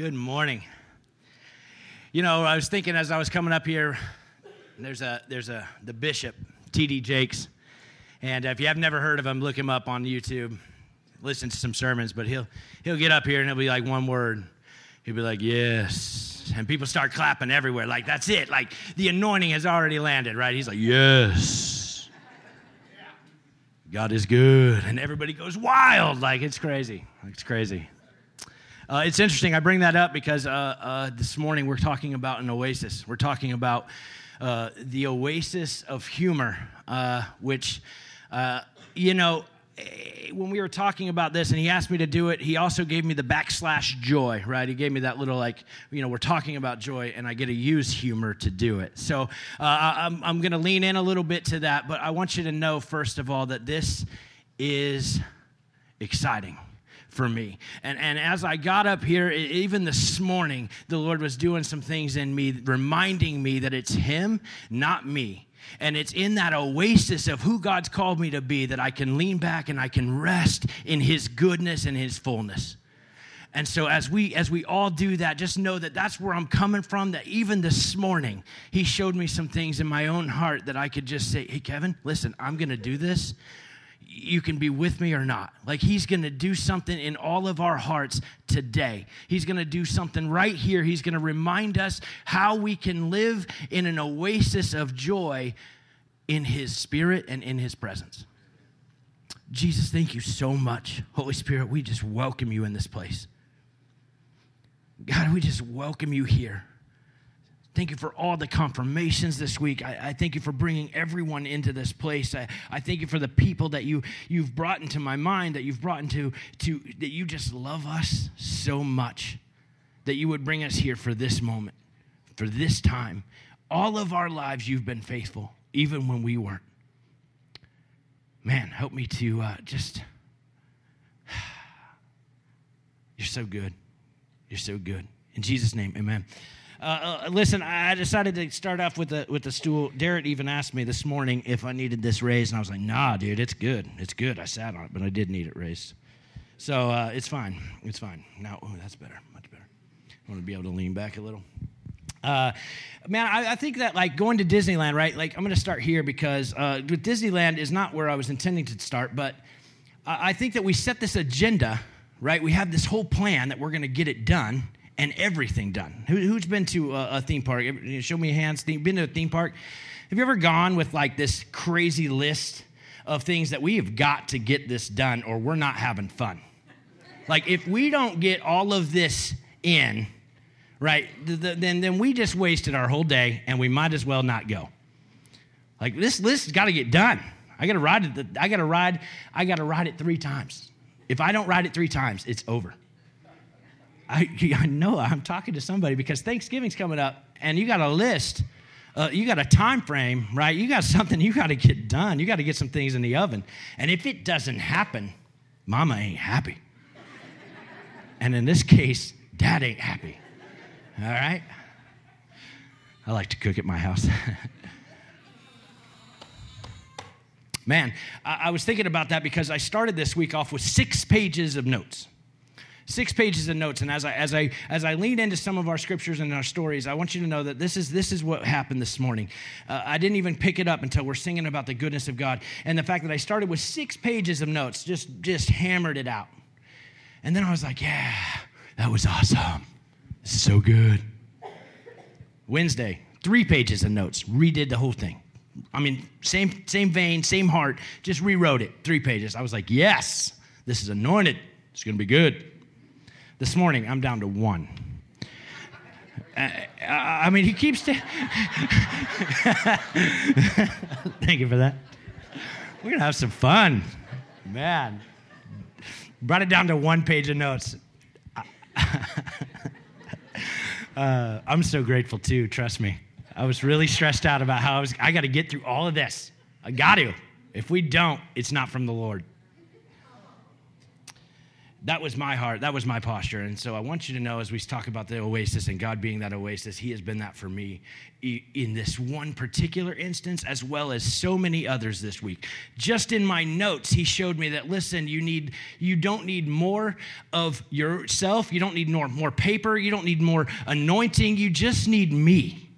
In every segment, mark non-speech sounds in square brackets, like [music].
Good morning. You know, I was thinking as I was coming up here, there's a there's a the bishop, T.D. Jakes, and if you have never heard of him, look him up on YouTube. Listen to some sermons, but he'll he'll get up here and it'll be like one word. He'll be like, "Yes," and people start clapping everywhere. Like that's it. Like the anointing has already landed, right? He's like, "Yes." God is good, and everybody goes wild. Like it's crazy. It's crazy. Uh, it's interesting. I bring that up because uh, uh, this morning we're talking about an oasis. We're talking about uh, the oasis of humor, uh, which, uh, you know, eh, when we were talking about this and he asked me to do it, he also gave me the backslash joy, right? He gave me that little, like, you know, we're talking about joy and I get to use humor to do it. So I'm, I'm going to lean in a little bit to that, but I want you to know, first of all, that this is exciting for me. And, and as I got up here, even this morning, the Lord was doing some things in me, reminding me that it's Him, not me. And it's in that oasis of who God's called me to be that I can lean back and I can rest in His goodness and His fullness. And so as we as we all do that, just know that that's where I'm coming from. That even this morning, He showed me some things in my own heart that I could just say, "Hey, Kevin, listen, I'm going to do this, you can be with me or not. Like he's going to do something in all of our hearts today. He's going to do something right here. He's going to remind us how we can live in an oasis of joy in his spirit and in his presence. Jesus, thank you so much. Holy Spirit, we just welcome you in this place. God, we just welcome you here. Thank you for all the confirmations this week. I, I, thank you for bringing everyone into this place. I, I thank you for the people that you, you've brought into my mind, that you've brought into, to, that you just love us so much, that you would bring us here for this moment, for this time. All of our lives, you've been faithful, even when we weren't. Man, help me to uh, just. [sighs] You're so good. You're so good. In Jesus' name, amen. Uh, uh, listen, I decided to start off with the with the stool. Derek even asked me this morning if I needed this raised, and I was like, "Nah, dude, it's good. It's good." I sat on it, but I did need it raised, so uh, it's fine. It's fine. Now, oh, that's better, much better. I want to be able to lean back a little. Uh, man, I, I, think that like going to Disneyland, right? Like I'm going to start here because uh, with Disneyland is not where I was intending to start, but I think that we set this agenda, right? We have this whole plan that we're going to get it done and everything done. Who, has been to a, a, theme park? Show me hands. Been to a theme park? Have you ever gone with like this crazy list of things that we have got to get this done or we're not having fun? Like if we don't get all of this in, right, then, then we just wasted our whole day and we might as well not go. Like this list has got to get done. I got to ride it. I got to ride. I got to ride it three times. If I don't ride it three times, it's over. I, [laughs] I know I'm talking to somebody because Thanksgiving's coming up and you got a list. Uh, you got a time frame, right? You got [laughs] something you got to get done. You got to get some things in the oven. And if it doesn't happen, mama ain't happy. [laughs] and in this case, dad ain't happy. All right? I like to cook at my house. Man, I, I was thinking about that because I started this week off with six pages of notes six pages of notes. And as I, as I, as I lean into some of our scriptures and our stories, I want you to know that this is, this is what happened this morning. Uh, I didn't even pick it up until we're singing about the goodness of God. And the fact that I started with six pages of notes, just, just hammered it out. And then I was like, yeah, that was awesome. So good. Wednesday, three pages of notes, redid the whole thing. I mean, same, same vein, same heart, just rewrote it, three pages. I was like, yes, this is anointed. It's going to be good. This morning, I'm down to one. Uh, I mean, he keeps. T- [laughs] Thank you for that. We're gonna have some fun, man. Brought it down to one page of notes. [laughs] uh, I'm so grateful too. Trust me. I was really stressed out about how I was. I got to get through all of this. I got to. If we don't, it's not from the Lord. That was my heart. That was my posture. And so I want you to know as we talk about the oasis and God being that oasis, He has been that for me in this one particular instance, as well as so many others this week. Just in my notes, He showed me that listen, you need, you don't need more of yourself. You don't need more, more paper. You don't need more anointing. You just need me.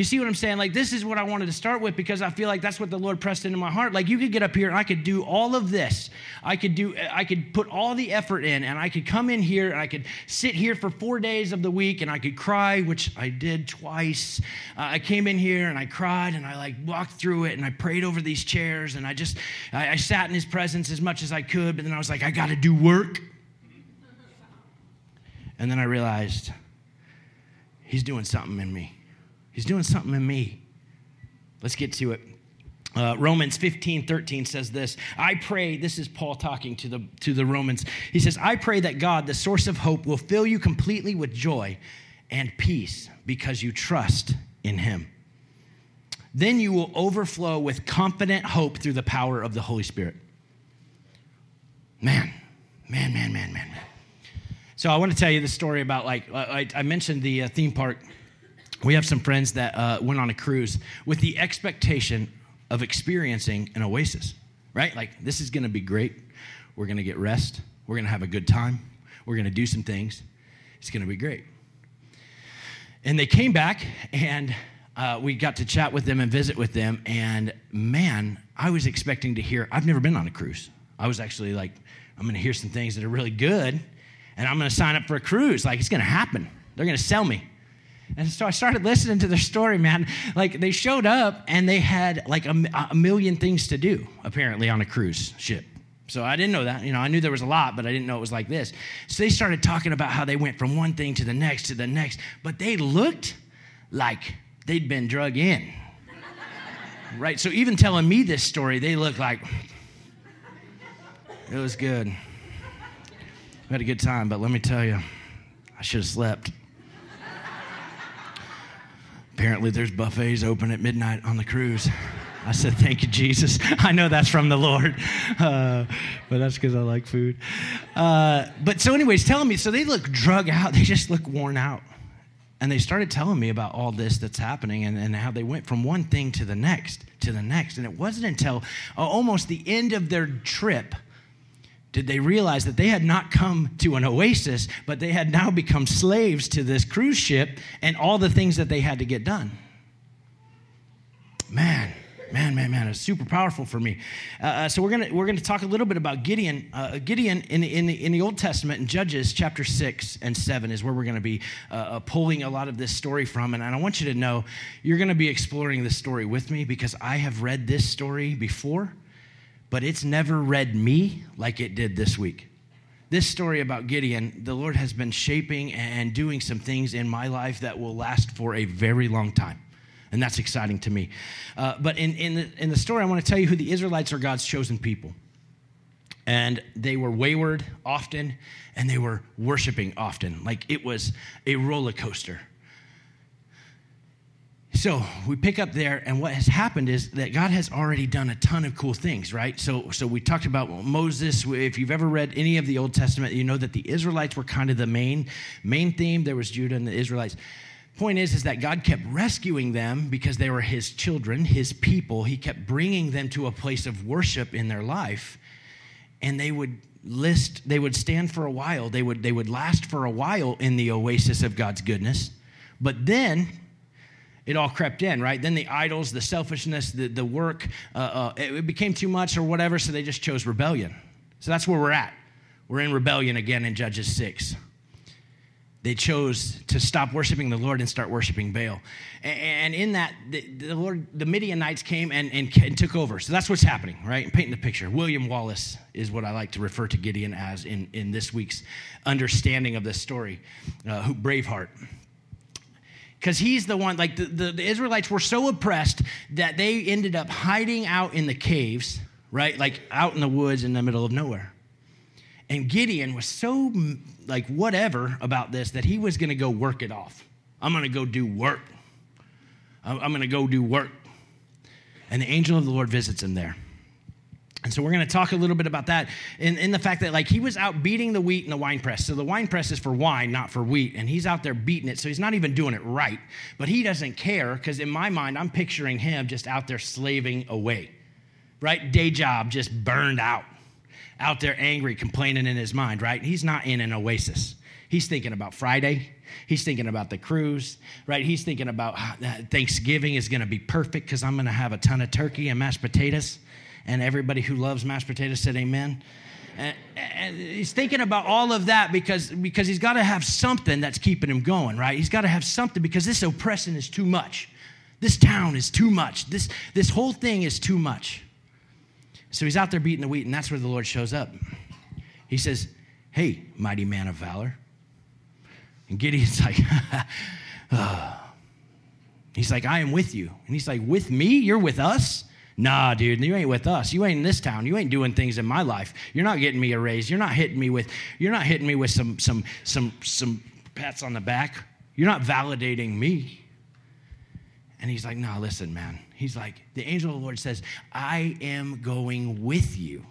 You see what I'm saying? Like, this is what I wanted to start with because I feel like that's what the Lord pressed into my heart. Like, you could get up here and I could do all of this. I could do, I could put all the effort in and I could come in here and I could sit here for four days of the week and I could cry, which I did twice. Uh, I came in here and I cried and I like walked through it and I prayed over these chairs and I just, I, I sat in His presence as much as I could, but then I was like, I got to do work. And then I realized He's doing something in me. He's doing something in me. Let's get to it. Uh, Romans 15, 13 says this I pray, this is Paul talking to the, to the Romans. He says, I pray that God, the source of hope, will fill you completely with joy and peace because you trust in him. Then you will overflow with confident hope through the power of the Holy Spirit. Man, man, man, man, man. So I want to tell you the story about like, I, I mentioned the uh, theme park we have some friends that uh, went on a cruise with the expectation of experiencing an oasis, right? Like, this is going to be great. We're going to get rest. We're going to have a good time. We're going to do some things. It's going to be great. And they came back, and uh, we got to chat with them and visit with them. And man, I was expecting to hear, I've never been on a cruise. I was actually like, I'm going to hear some things that are really good, and I'm going to sign up for a cruise. Like, it's going to happen. They're going to sell me. And so I started listening to their story, man. Like they showed up and they had like a, a, million things to do, apparently, on a cruise ship. So I didn't know that. You know, I knew there was a lot, but I didn't know it was like this. So they started talking about how they went from one thing to the next to the next, but they looked like they'd been drug in. [laughs] right? So even telling me this story, they looked like it was good. We had a good time, but let me tell you, I should have slept. Apparently, there's buffets open at midnight on the cruise. I said, Thank you, Jesus. [laughs] I know that's from the Lord, [laughs] uh, but that's because I like food. Uh, but so, anyways, telling me, so they look drug out, [laughs] they just look worn out. And they started telling me about all this that's happening and, and how they went from one thing to the next, to the next. And it wasn't until uh, almost the end of their trip did they realize that they had not come to an oasis, but they had now become slaves to this cruise ship and all the things that they had to get done. Man, man, man, man, it's super powerful for me. Uh, uh, so we're gonna we're gonna talk a little bit about Gideon. Uh, Gideon in the, in the in the Old Testament in Judges chapter six and seven is where we're gonna be uh, uh, pulling a lot of this story from, and I want you to know you're gonna be exploring this story with me because I have read this story before but it's never read me like it did this week. This story about Gideon, the Lord has been shaping and doing some things in my life that will last for a very long time. And that's exciting to me. Uh, but in, in, the, in the story, I want to tell you who the Israelites are God's chosen people. And they were wayward often, and they were worshiping often. Like it was a roller coaster. So we pick up there, and what has happened is that God has already done a ton of cool things, right? So, so we talked about Moses. If you've ever read any of the Old Testament, you know that the Israelites were kind of the main main theme. There was Judah and the Israelites. Point is, is that God kept rescuing them because they were His children, His people. He kept bringing them to a place of worship in their life, and they would list. They would stand for a while. They would they would last for a while in the oasis of God's goodness, but then it all crept in, right? Then the idols, the selfishness, the, the work, uh, uh, it became too much or whatever, so they just chose rebellion. So that's where we're at. We're in rebellion again in Judges 6. They chose to stop worshiping the Lord and start worshiping Baal. And in that, the, Lord, the Midianites came and, and, and, took over. So that's what's happening, right? I'm painting the picture. William Wallace is what I like to refer to Gideon as in, in this week's understanding of this story, uh, who Braveheart because he's the one, like the, the, the, Israelites were so oppressed that they ended up hiding out in the caves, right? Like out in the woods in the middle of nowhere. And Gideon was so, like, whatever about this that he was going to go work it off. I'm going to go do work. I'm going to go do work. And the angel of the Lord visits him there. And so we're going to talk a little bit about that in, in the fact that like he was out beating the wheat in the wine press. So the wine press is for wine, not for wheat. And he's out there beating it. So he's not even doing it right. But he doesn't care because in my mind, I'm picturing him just out there slaving away, right? Day job just burned out, out there angry, complaining in his mind, right? He's not in an oasis. He's thinking about Friday. He's thinking about the cruise, right? He's thinking about ah, Thanksgiving is going to be perfect because I'm going to have a ton of turkey and mashed potatoes and everybody who loves mashed potatoes said amen. And, and he's thinking about all of that because, because he's got to have something that's keeping him going, right? He's got to have something because this oppression is too much. This town is too much. This, this whole thing is too much. So he's out there beating the wheat, and that's where the Lord shows up. He says, Hey, mighty man of valor. And Gideon's like. [laughs] He's like, I am with you. And he's like, With me? You're with us? Nah, dude, you ain't with us. You ain't in this town. You ain't doing things in my life. You're not getting me a raise. You're not hitting me with you're not hitting me with some some some some pats on the back. You're not validating me. And he's like, nah, listen, man." He's like, "The angel of the Lord says, "I am going with you."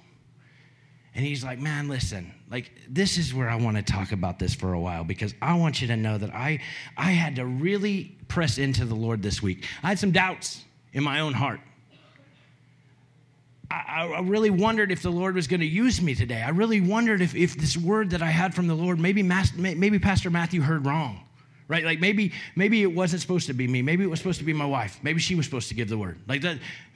And he's like, "Man, listen. Like this is where I want to talk about this for a while because I want you to know that I I had to really press into the Lord this week. I had some doubts in my own heart. I, I really wondered if the Lord was going to use me today. I really wondered if, if this word that I had from the Lord, maybe, maybe Pastor Matthew heard wrong, right? Like maybe, maybe it wasn't supposed to be me. Maybe it was supposed to be my wife. Maybe she was supposed to give the word. Like that. [laughs]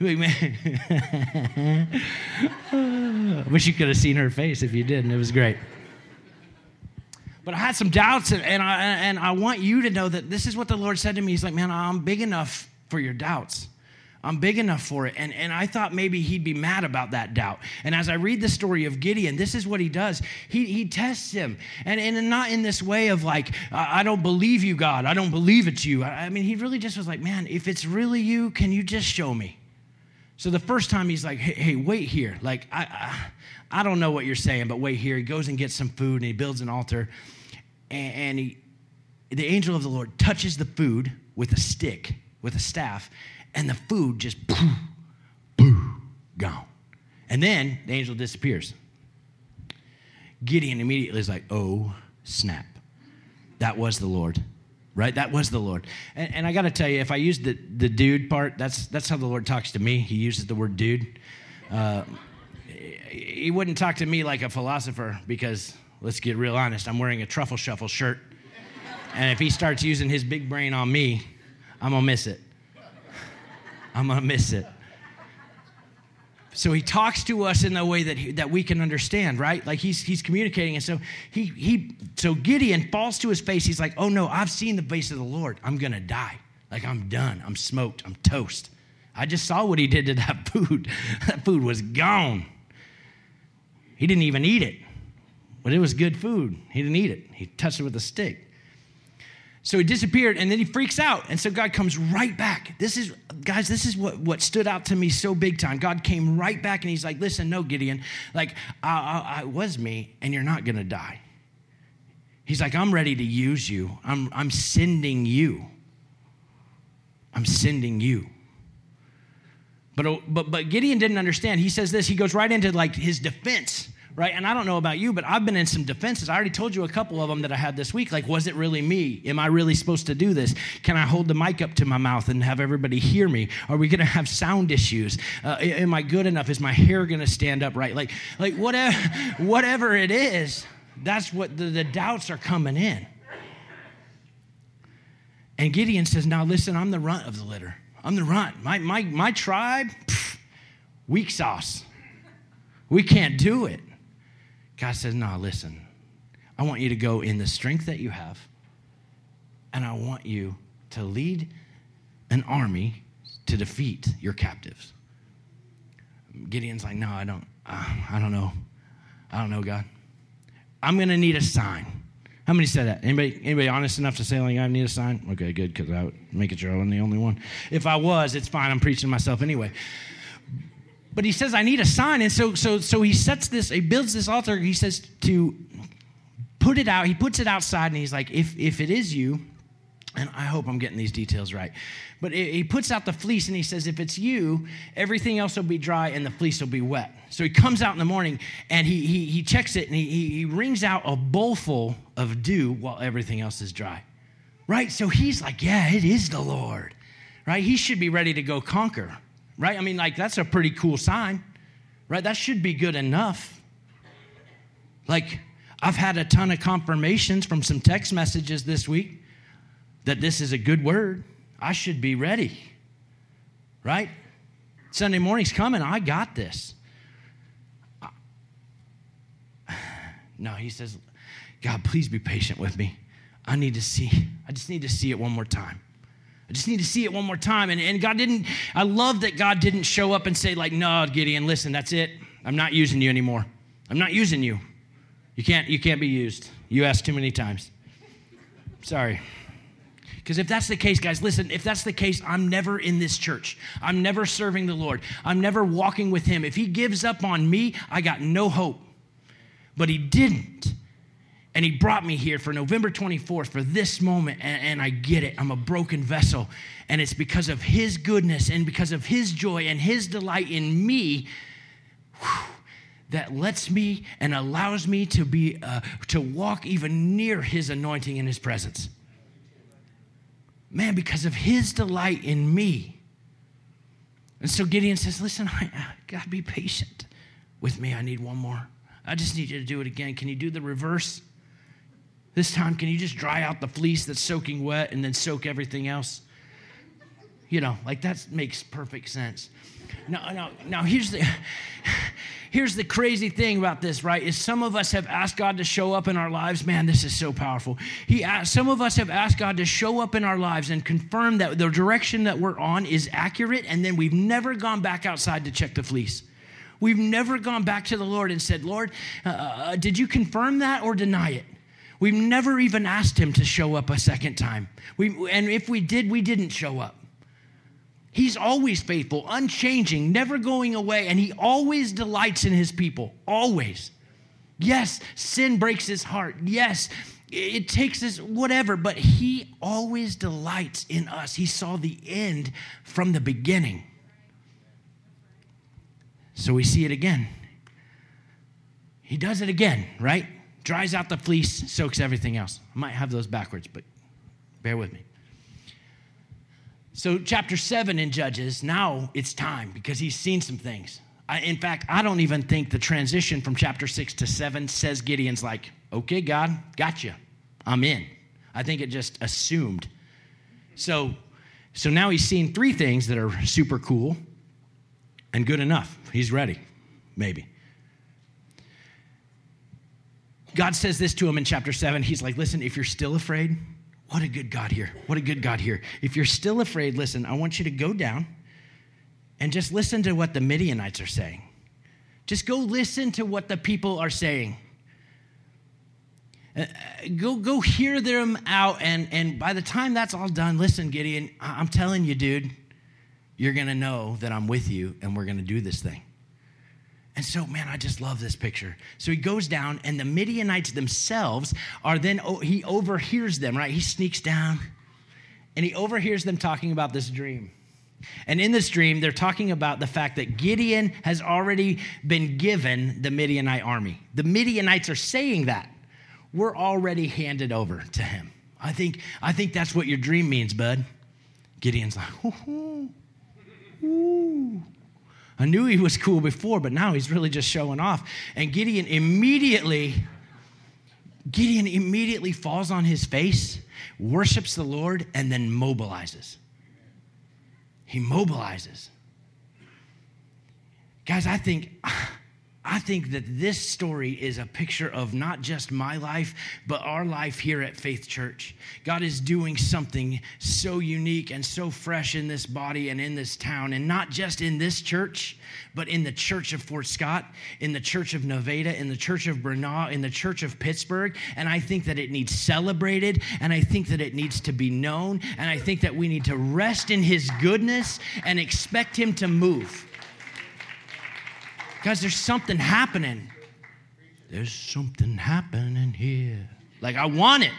I wish you could have seen her face if you did, and it was great. But I had some doubts, and, and, I, and I want you to know that this is what the Lord said to me. He's like, man, I'm big enough for your doubts. I'm big enough for it. And, and I thought maybe he'd be mad about that doubt. And as I read the story of Gideon, this is what he does he, he tests him. And, and not in this way of like, I don't believe you, God. I don't believe it's you. I, mean, he really just was like, man, if it's really you, can you just show me? So the first time he's like, hey, hey wait here. Like, I, I, I, don't know what you're saying, but wait here. He goes and gets some food and he builds an altar. And, and he, the angel of the Lord touches the food with a stick, with a staff, and the food just boo, boo, gone. And then the angel disappears. Gideon immediately is like, oh, snap. That was the Lord, right? That was the Lord. And, and I got to tell you, if I use the, the dude part, that's, that's how the Lord talks to me. He uses the word dude. Uh, he wouldn't talk to me like a philosopher because, let's get real honest, I'm wearing a truffle shuffle shirt. And if he starts using his big brain on me, I'm going to miss it. I'm going to miss it. So he talks to us in a way that, he, that we can understand, right? Like he's, he's communicating. And so he, he, so Gideon falls to his face. He's like, oh no, I've seen the face of the Lord. I'm going to die. Like I'm done. I'm smoked. I'm toast. I just saw what he did to that [laughs] food. that food was gone. He didn't even eat it, but it was good food. He didn't eat it. He touched it with a stick. So he disappeared and then he freaks out. And so God comes right back. This is, guys, this is what, what stood out to me so big time. God came right back and he's like, listen, no, Gideon, like, I, I, I was me and you're not going to die. He's like, I'm ready to use you. I'm, I'm sending you. I'm sending you. But, but, but Gideon didn't understand. He says this, he goes right into like his defense right? And I don't know about you, but I've been in some defenses. I already told you a couple of them that I had this week. Like, was it really me? Am I really supposed to do this? Can I hold the mic up to my mouth and have everybody hear me? Are we going to have sound issues? Uh, am I good enough? Is my hair going to stand up right? Like, like whatever, [laughs] whatever it is, that's what the, the doubts are coming in. And Gideon says, Now listen, I'm the runt of the litter. I'm the runt. My, my, my tribe, pff, weak sauce. We can't do it. God says, No, listen, I want you to go in the strength that you have, and I want you to lead an army to defeat your captives. Gideon's like, No, I don't, uh, I don't know. I don't know, God. I'm going to need a sign. How many said that? Anybody, anybody honest enough to say, like, I need a sign? Okay, good, because I would make it sure I wasn't the only one. If I was, it's fine. I'm preaching myself anyway but he says, I need a sign. And so, so, so he sets this, he builds this altar. He says to put it out. He puts it outside and he's like, if, if it is you, and I hope I'm getting these details right. But he puts out the fleece and he says, If it's you, everything else will be dry and the fleece will be wet. So he comes out in the morning and he, he, he checks it and he, he wrings out a bowlful of dew while everything else is dry. Right? So he's like, Yeah, it is the Lord. Right? He should be ready to go conquer. Right? I mean, like, that's a pretty cool sign. Right? That should be good enough. Like, I've had a ton of confirmations from some text messages this week that this is a good word. I should be ready. Right? Sunday morning's coming. I got this. [sighs] No, he says, God, please be patient with me. I need to see. I just need to see it one more time. Just need to see it one more time. And, and God didn't, I love that God didn't show up and say, like, no, Gideon, listen, that's it. I'm not using you anymore. I'm not using you. You can't, you can't be used. You asked too many times. Sorry. Because if that's the case, guys, listen, if that's the case, I'm never in this church. I'm never serving the Lord. I'm never walking with Him. If He gives up on me, I got no hope. But He didn't. And He brought me here for November 24th for this moment, and, and I get it. I'm a broken vessel. And it's because of His goodness and because of His joy and His delight in me. Whew, that lets me and allows me to be uh, to walk even near his anointing in his presence man, because of his delight in me. And so Gideon says, Listen, I, to be patient with me. I need one more. I just need you to do it again. Can you do the reverse? This time, can you just dry out the fleece that's soaking wet and then soak everything else? You know, like that makes perfect sense. Now, now, now here's the [laughs] here's the crazy thing about this, right? Is some of us have asked God to show up in our lives. Man, this is so powerful. He asked, some of us have asked God to show up in our lives and confirm that the direction that we're on is accurate, and then we've never gone back outside to check the fleece. We've never gone back to the Lord and said, Lord, uh, uh did you confirm that or deny it? We've never even asked him to show up a second time. We, and if we did, we didn't show up. He's always faithful, unchanging, never going away, and he always delights in his people. Always. Yes, sin breaks his heart. Yes, it takes us whatever, but he always delights in us. He saw the end from the beginning. So we see it again. He does it again, right? Dries out the fleece, soaks everything else. I might have those backwards, but bear with me. So, chapter seven in Judges, now it's time because he's seen some things. I, in fact, I don't even think the transition from chapter six to seven says Gideon's like, okay, God, gotcha, I'm in. I think it just assumed. So, so now he's seen three things that are super cool and good enough. He's ready, maybe. God says this to him in chapter seven. He's like, listen, if you're still afraid, what a good God here. What a good God here. If you're still afraid, listen, I want you to go down and just listen to what the Midianites are saying. Just go listen to what the people are saying. Uh, go, go hear them out, and, and by the time that's all done, listen, Gideon, I'm telling you, dude, you're going to know that I'm with you and we're going to do this thing. And so, man, I just love this picture. So he goes down, and the Midianites themselves are then, oh, he overhears them, right? He sneaks down and he overhears them talking about this dream. And in this dream, they're talking about the fact that Gideon has already been given the Midianite army. The Midianites are saying that. We're already handed over to him. I think, I think that's what your dream means, bud. Gideon's like, ooh, ooh. I knew he was cool before, but now he's really just showing off. And Gideon immediately, Gideon immediately falls on his face, worships the Lord, and then mobilizes. He mobilizes. Guys, I think I think that this story is a picture of not just my life, but our life here at Faith Church. God is doing something so unique and so fresh in this body and in this town, and not just in this church, but in the church of Fort Scott, in the church of Nevada, in the church of Bernal, in the church of Pittsburg. And I think that it needs celebrated, and I think that it needs to be known, and I think that we need to rest in His goodness and expect Him to move. Guys, there's something happening. There's something happening here. Like, I want it.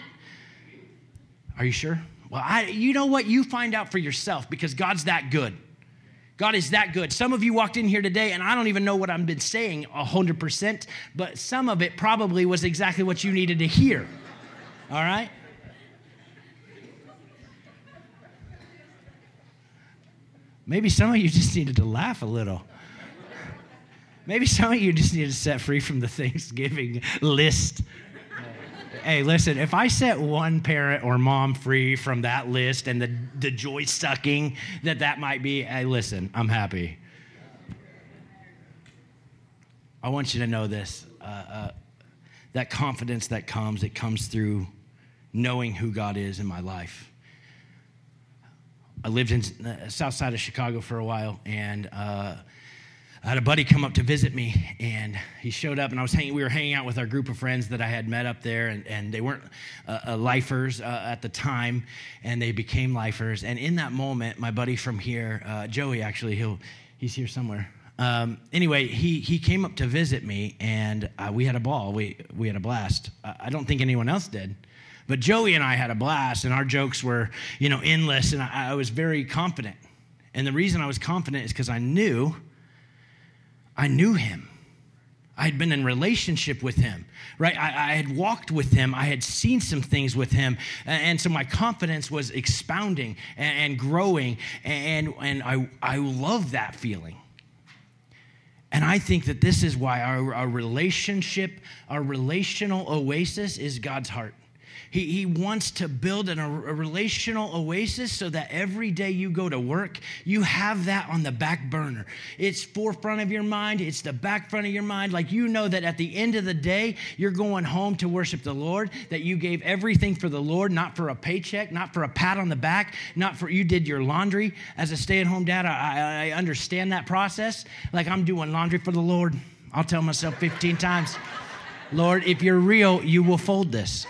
Are you sure? Well, I, you know what? You find out for yourself because God's that good. God is that good. Some of you walked in here today, and I don't even know what I've been saying 100%, but some of it probably was exactly what you needed to hear. All right? Maybe some of you just needed to laugh a little. Maybe some of you just need to set free from the Thanksgiving list. hey, listen, if I set one parent or mom free from that list and the, the joy sucking that that might be, hey, listen, I'm happy. I want you to know this uh, uh, that confidence that comes, it comes through knowing who God is in my life. I lived in the south side of Chicago for a while, and uh, I had a buddy come up to visit me, and he showed up, and I was hanging. We were hanging out with our group of friends that I had met up there, and, and they weren't uh, uh, lifers uh, at the time, and they became lifers. And in that moment, my buddy from here, uh, Joey, actually, he'll he's here somewhere. Um, anyway, he he came up to visit me, and uh, we had a ball. We we had a blast. I don't think anyone else did. But Joey and I had a blast, and our jokes were, you know, endless, and I, I was very confident. And the reason I was confident is because I knew I knew him. I had been in relationship with him, right? I, I, had walked with him. I had seen some things with him. And, and so my confidence was expounding and, and growing. And, and I, I love that feeling. And I think that this is why our, our relationship, our relational oasis is God's heart. He, he wants to build an, a relational oasis so that every day you go to work, you have that on the back burner. It's forefront of your mind, it's the back front of your mind. Like you know that at the end of the day, you're going home to worship the Lord, that you gave everything for the Lord, not for a paycheck, not for a pat on the back, not for you did your laundry. As a stay at home dad, I, I understand that process. Like I'm doing laundry for the Lord. I'll tell myself 15 times. Lord, if you're real, you will fold this.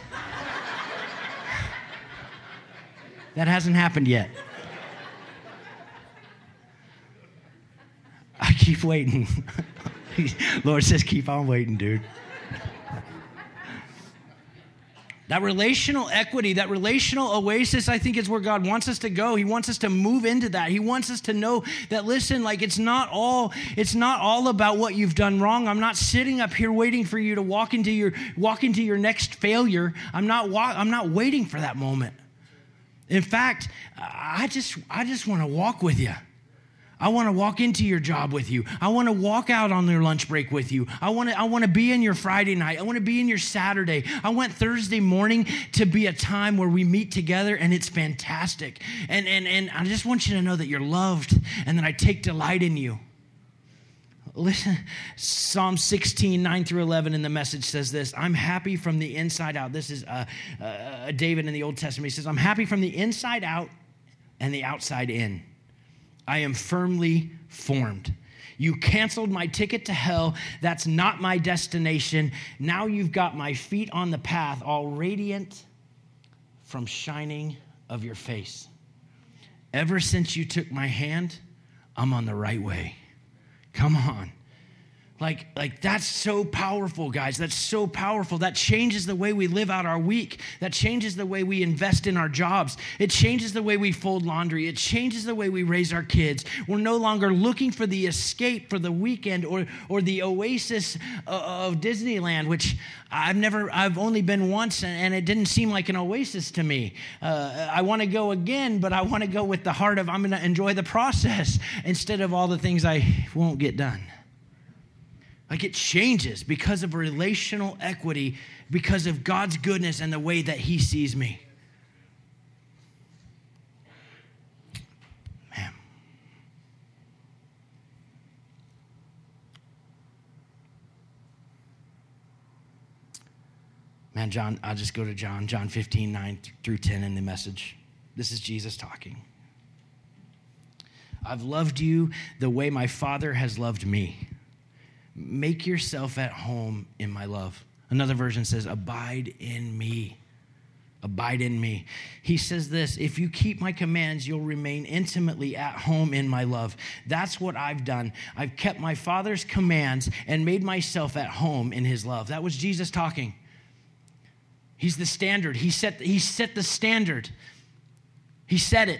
That hasn't happened yet. I keep waiting. [laughs] Lord says, keep on waiting, dude. That relational equity, that relational oasis, I think is where God wants us to go. He wants us to move into that. He wants us to know that listen, like it's not all it's not all about what you've done wrong. I'm not sitting up here waiting for you to walk into your walk into your next failure. I'm not wa- I'm not waiting for that moment. In fact, I just, I just want to walk with you. I want to walk into your job with you. I want to walk out on your lunch break with you. I want to I want to be in your Friday night. I want to be in your Saturday. I want Thursday morning to be a time where we meet together and it's fantastic. And and and I just want you to know that you're loved and that I take delight in you. Listen, Psalm 16, 9 through 11 in the message says this I'm happy from the inside out. This is uh, uh, David in the Old Testament. He says, I'm happy from the inside out and the outside in. I am firmly formed. You canceled my ticket to hell. That's not my destination. Now you've got my feet on the path, all radiant from shining of your face. Ever since you took my hand, I'm on the right way. Come on. Like, like that's so powerful, guys. That's so powerful. That changes the way we live out our week. That changes the way we invest in our jobs. It changes the way we fold laundry. It changes the way we raise our kids. We're no longer looking for the escape for the weekend or, or the oasis of Disneyland, which I've never, I've only been once and it didn't seem like an oasis to me. Uh, I want to go again, but I want to go with the heart of I'm going to enjoy the process instead of all the things I won't get done. Like it changes because of relational equity, because of God's goodness and the way that He sees me. Man. Man, John, I'll just go to John, John 15, 9 through 10 in the message. This is Jesus talking. I've loved you the way my Father has loved me. Make yourself at home in my love. Another version says, Abide in me. Abide in me. He says this if you keep my commands, you'll remain intimately at home in my love. That's what I've done. I've kept my Father's commands and made myself at home in his love. That was Jesus talking. He's the standard. He set, he set the standard. He said it.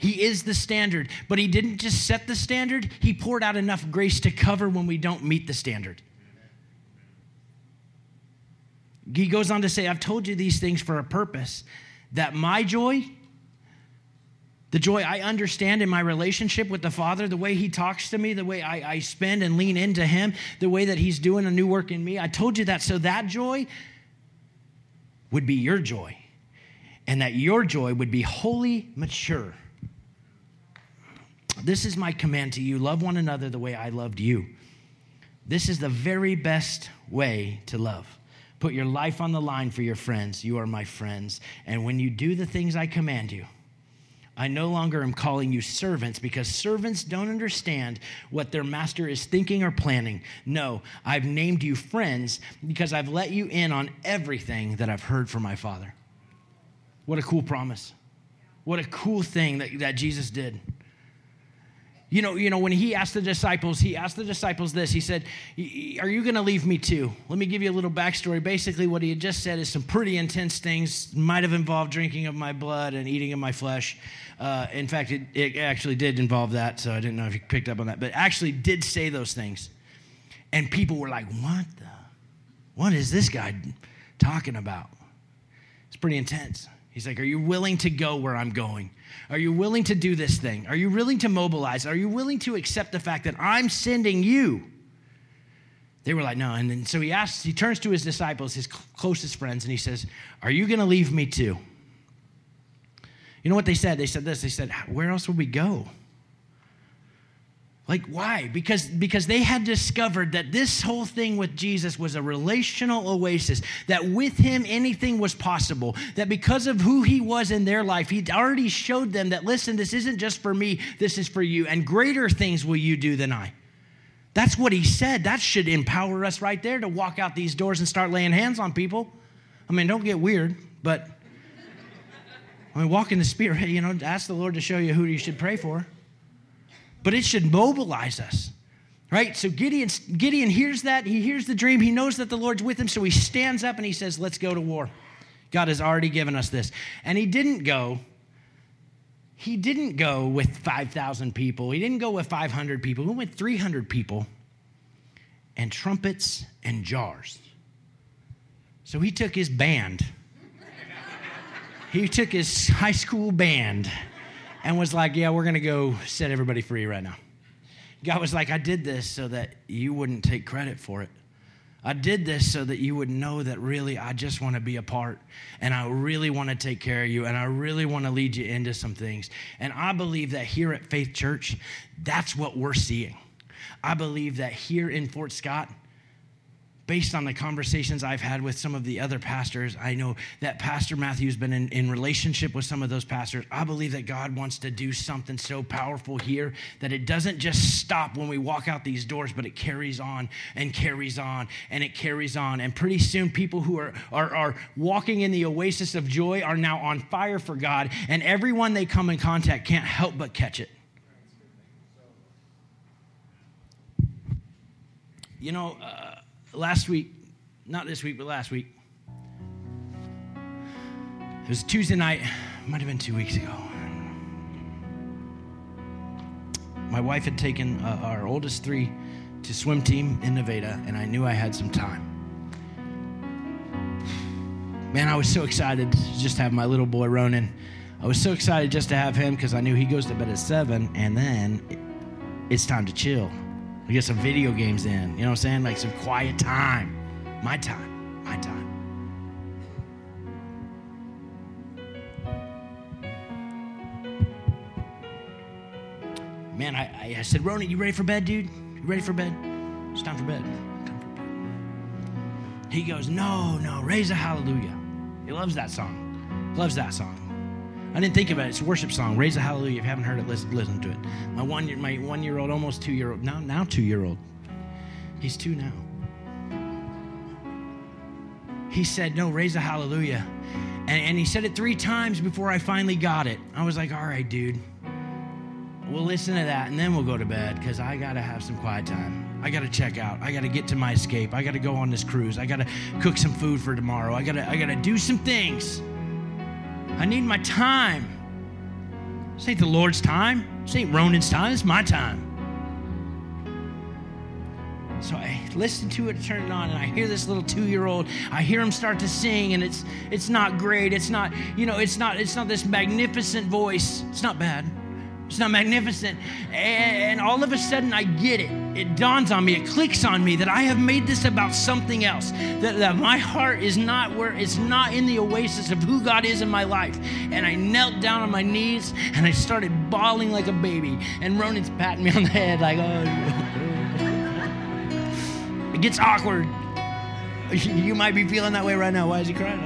He is the standard, but He didn't just set the standard, He poured out enough grace to cover when we don't meet the standard. He goes on to say, I've told you these things for a purpose, that my joy, the joy I understand in my relationship with the Father, the way He talks to me, the way I, I spend and lean into Him, the way that He's doing a new work in me. I told you that so that joy would be your joy, and that your joy would be wholly mature. This is my command to you love one another the way I loved you. This is the very best way to love. Put your life on the line for your friends. You are my friends. And when you do the things I command you, I no longer am calling you servants because servants don't understand what their master is thinking or planning. No, I've named you friends because I've let you in on everything that I've heard from my Father. What a cool promise. What a cool thing that, that Jesus did. You know, you know, when he asked the disciples, he asked the disciples this. He said, Are you going to leave me too? Let me give you a little backstory. Basically, what he had just said is some pretty intense things, might have involved drinking of my blood and eating of my flesh. Uh, in fact, it, it actually did involve that, so I didn't know if you picked up on that, but actually did say those things. And people were like, What the? What is this guy talking about? It's pretty intense. He's like, Are you willing to go where I'm going? Are you willing to do this thing? Are you willing to mobilize? Are you willing to accept the fact that I'm sending you? They were like, No. And then so he asks, he turns to his disciples, his closest friends, and he says, Are you going to leave me too? You know what they said? They said this. They said, Where else would we go? Like, why? Because, because they had discovered that this whole thing with Jesus was a relational oasis, that with him anything was possible, that because of who he was in their life, he'd already showed them that, listen, this isn't just for me, this is for you, and greater things will you do than I. That's what he said. That should empower us right there to walk out these doors and start laying hands on people. I mean, don't get weird, but I mean, walk in the Spirit, you know, ask the Lord to show you who you should pray for but it should mobilize us right? So gideon gideon hears that. He hears the dream. He knows that the lord's with him. So he stands up and he says let's go to war. God has already given us this. And he didn't go he didn't go with 5000 people. He didn't go with 500 people. He went with 300 people and trumpets and jars. So he took his band. He took his high school band and was like, Yeah, we're going to go set everybody free right now. God was like, I did this so that you wouldn't take credit for it. I did this so that you would know that really I just want to be a part and I really want to take care of you and I really want to lead you into some things. And I believe that here at Faith Church, that's what we're seeing. I believe that here in Fort Scott, based on the conversations I've had with some of the other pastors, I know that Pastor Matthew's been in, in relationship with some of those pastors. I believe that God wants to do something so powerful here that it doesn't just stop when we walk out these doors, but it carries on and carries on and it carries on. And pretty soon, people who are, are, are walking in the oasis of joy are now on fire for God, and everyone they come in contact can't help but catch it. You know, uh, last week, not this week, but last week, it was Tuesday night, might have been two weeks ago. My wife had taken uh, our oldest three to swim team in Nevada, and I knew I had some time. Man, I was so excited to just have my little boy Ronan. I was so excited just to have him because I knew he goes to bed at seven, and then it's time to chill. We get some video games in. You know what I'm saying? Like some quiet time. My time. My time. Man, I, I said, Ronan, you ready for bed, dude? You ready for bed? It's time for bed. Time for bed. He goes, No, no, raise a hallelujah. He loves that song. Loves that song. I didn't think about it. It's a worship song. Raise a hallelujah. If you haven't heard it, listen, listen to it. My one year, my one year old, almost two year old, now now two year old. He's two now. He said, No, raise a hallelujah. And, and he said it three times before I finally got it. I was like, All right, dude. We'll listen to that and then we'll go to bed because I got to have some quiet time. I got to check out. I got to get to my escape. I got to go on this cruise. I got to cook some food for tomorrow. I got to I got to do some things. I need my time. This ain't the Lord's time. This ain't Ronan's time. It's my time. So I listen to it, turn it on, and I hear this little two-year-old. I hear him start to sing, and it's it's not great. It's not, you know, it's not it's not this magnificent voice. It's not bad. It's not magnificent. And all of a sudden, I get it. It dawns on me, it clicks on me that I have made this about something else. That, that my heart is not where it's not in the oasis of who God is in my life. And I knelt down on my knees and I started bawling like a baby. And Ronan's patting me on the head, like, oh. [laughs] it gets awkward. [laughs] You might be feeling that way right now. Why is he crying?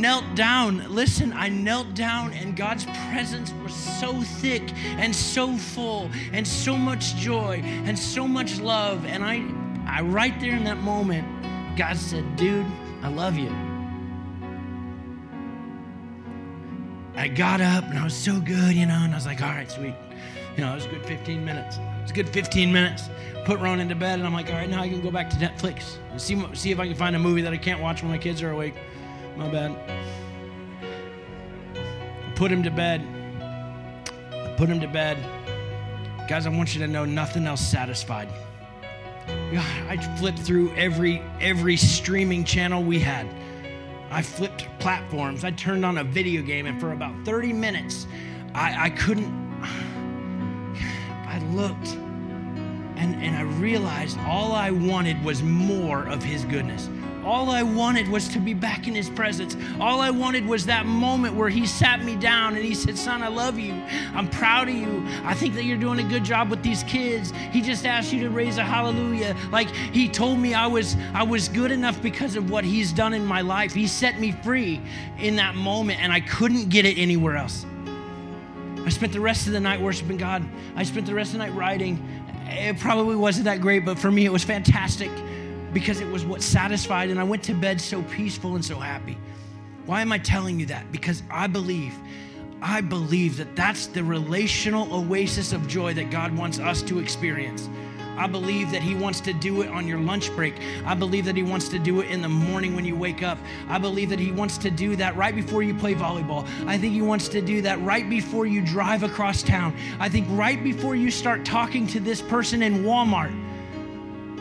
Knelt down. Listen, I knelt down, and God's presence was so thick and so full, and so much joy and so much love. And I, I right there in that moment, God said, "Dude, I love you." I got up and I was so good, you know, and I was like, all right, sweet. You know, it was a good 15 minutes. It was a good 15 minutes. Put Ronan to bed, and I'm like, all right, now I can go back to Netflix and see, see if I can find a movie that I can't watch when my kids are awake. My bad. Put him to bed. Put him to bed. Guys, I want you to know nothing else satisfied. I flipped through every every streaming channel we had. I flipped platforms. I turned on a video game, and for about 30 minutes, I, I couldn't. I looked and, and I realized all I wanted was more of His goodness. All I wanted was to be back in his presence. All I wanted was that moment where he sat me down and he said, Son, I love you. I'm proud of you. I think that you're doing a good job with these kids. He just asked you to raise a hallelujah. Like he told me I was I was good enough because of what he's done in my life. He set me free in that moment, and I couldn't get it anywhere else. I spent the rest of the night worshiping God. I spent the rest of the night writing. It probably wasn't that great, but for me, it was fantastic because it was what satisfied, and I went to bed so peaceful and so happy. Why am I telling you that? Because I believe, I believe that that's the relational oasis of joy that God wants us to experience. I believe that He wants to do it on your lunch break. I believe that He wants to do it in the morning when you wake up. I believe that He wants to do that right before you play volleyball. I think He wants to do that right before you drive across town. I think right before you start talking to this person in Walmart.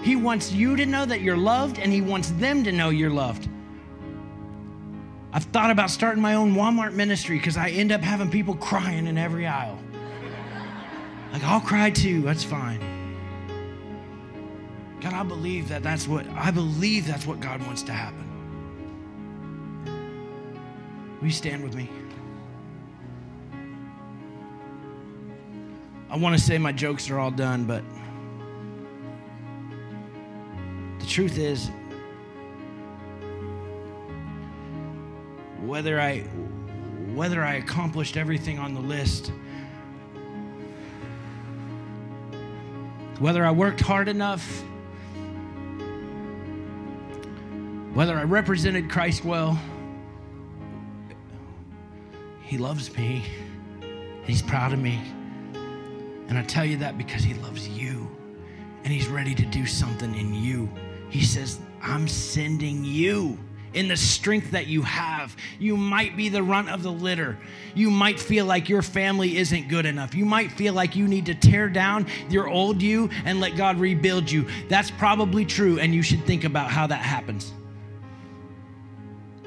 He wants you to know that you're loved, and He wants them to know you're loved. I've thought about starting my own Walmart ministry because I end up having people crying in every aisle. Like, I'll cry too, that's fine. God, I believe that that's what, I believe that's what God wants to happen. Will you stand with me? I want to say my jokes are all done, but truth is, whether I whether I accomplished everything on the list, whether I worked hard enough, whether I represented Christ well, He loves me. He's proud of me. And I tell you that because He loves you and He's ready to do something in you. He says, I'm sending you in the strength that you have. You might be the runt of the litter. You might feel like your family isn't good enough. You might feel like you need to tear down your old you and let God rebuild you. That's probably true, and you should think about how that happens.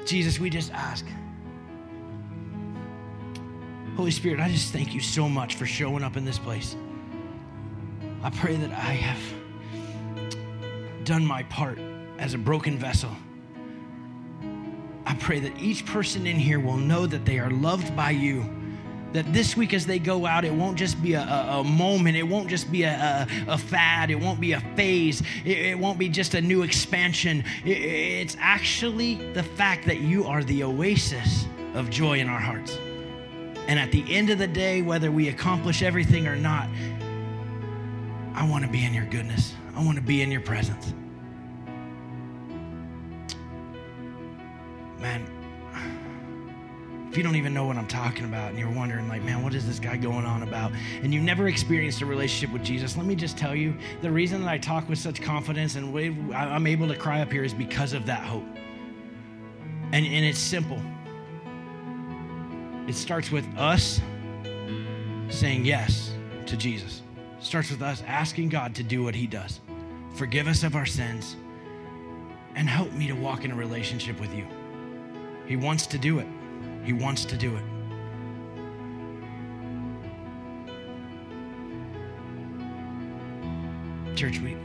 Jesus, we just ask. Holy Spirit, I just thank you so much for showing up in this place. I pray that I have done my part as a broken vessel. I pray that each person in here will know that they are loved by you. That this week, as they go out, it won't just be a, a, a moment, it won't just be a, a, fad, it won't be a phase, it, it won't be just a new expansion. It, it's actually the fact that you are the oasis of joy in our hearts. And at the end of the day, whether we accomplish everything or not, I want to be in your goodness. I want to be in your presence. Man, if you don't even know what I'm talking about and you're wondering, like, man, what is this guy going on about? And you've never experienced a relationship with Jesus, let me just tell you the reason that I talk with such confidence and I'm able to cry up here is because of that hope. And, and it's simple it starts with us saying yes to Jesus. Starts with us asking God to do what He does. Forgive us of our sins and help me to walk in a relationship with you. He wants to do it. He wants to do it. Church, we,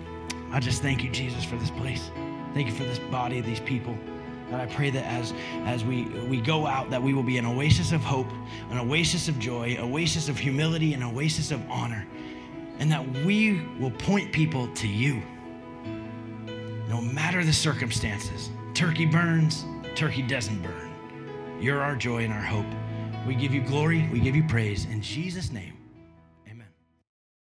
I just thank you, Jesus, for this place. Thank you for this body, of these people. And I pray that as, as we, we go out, that we will be an oasis of hope, an oasis of joy, oasis of humility, an oasis of honor. And that we will point people to you. No matter the circumstances. Turkey burns, turkey doesn't burn. You're our joy and our hope. We give you glory, we give you praise. In Jesus' name.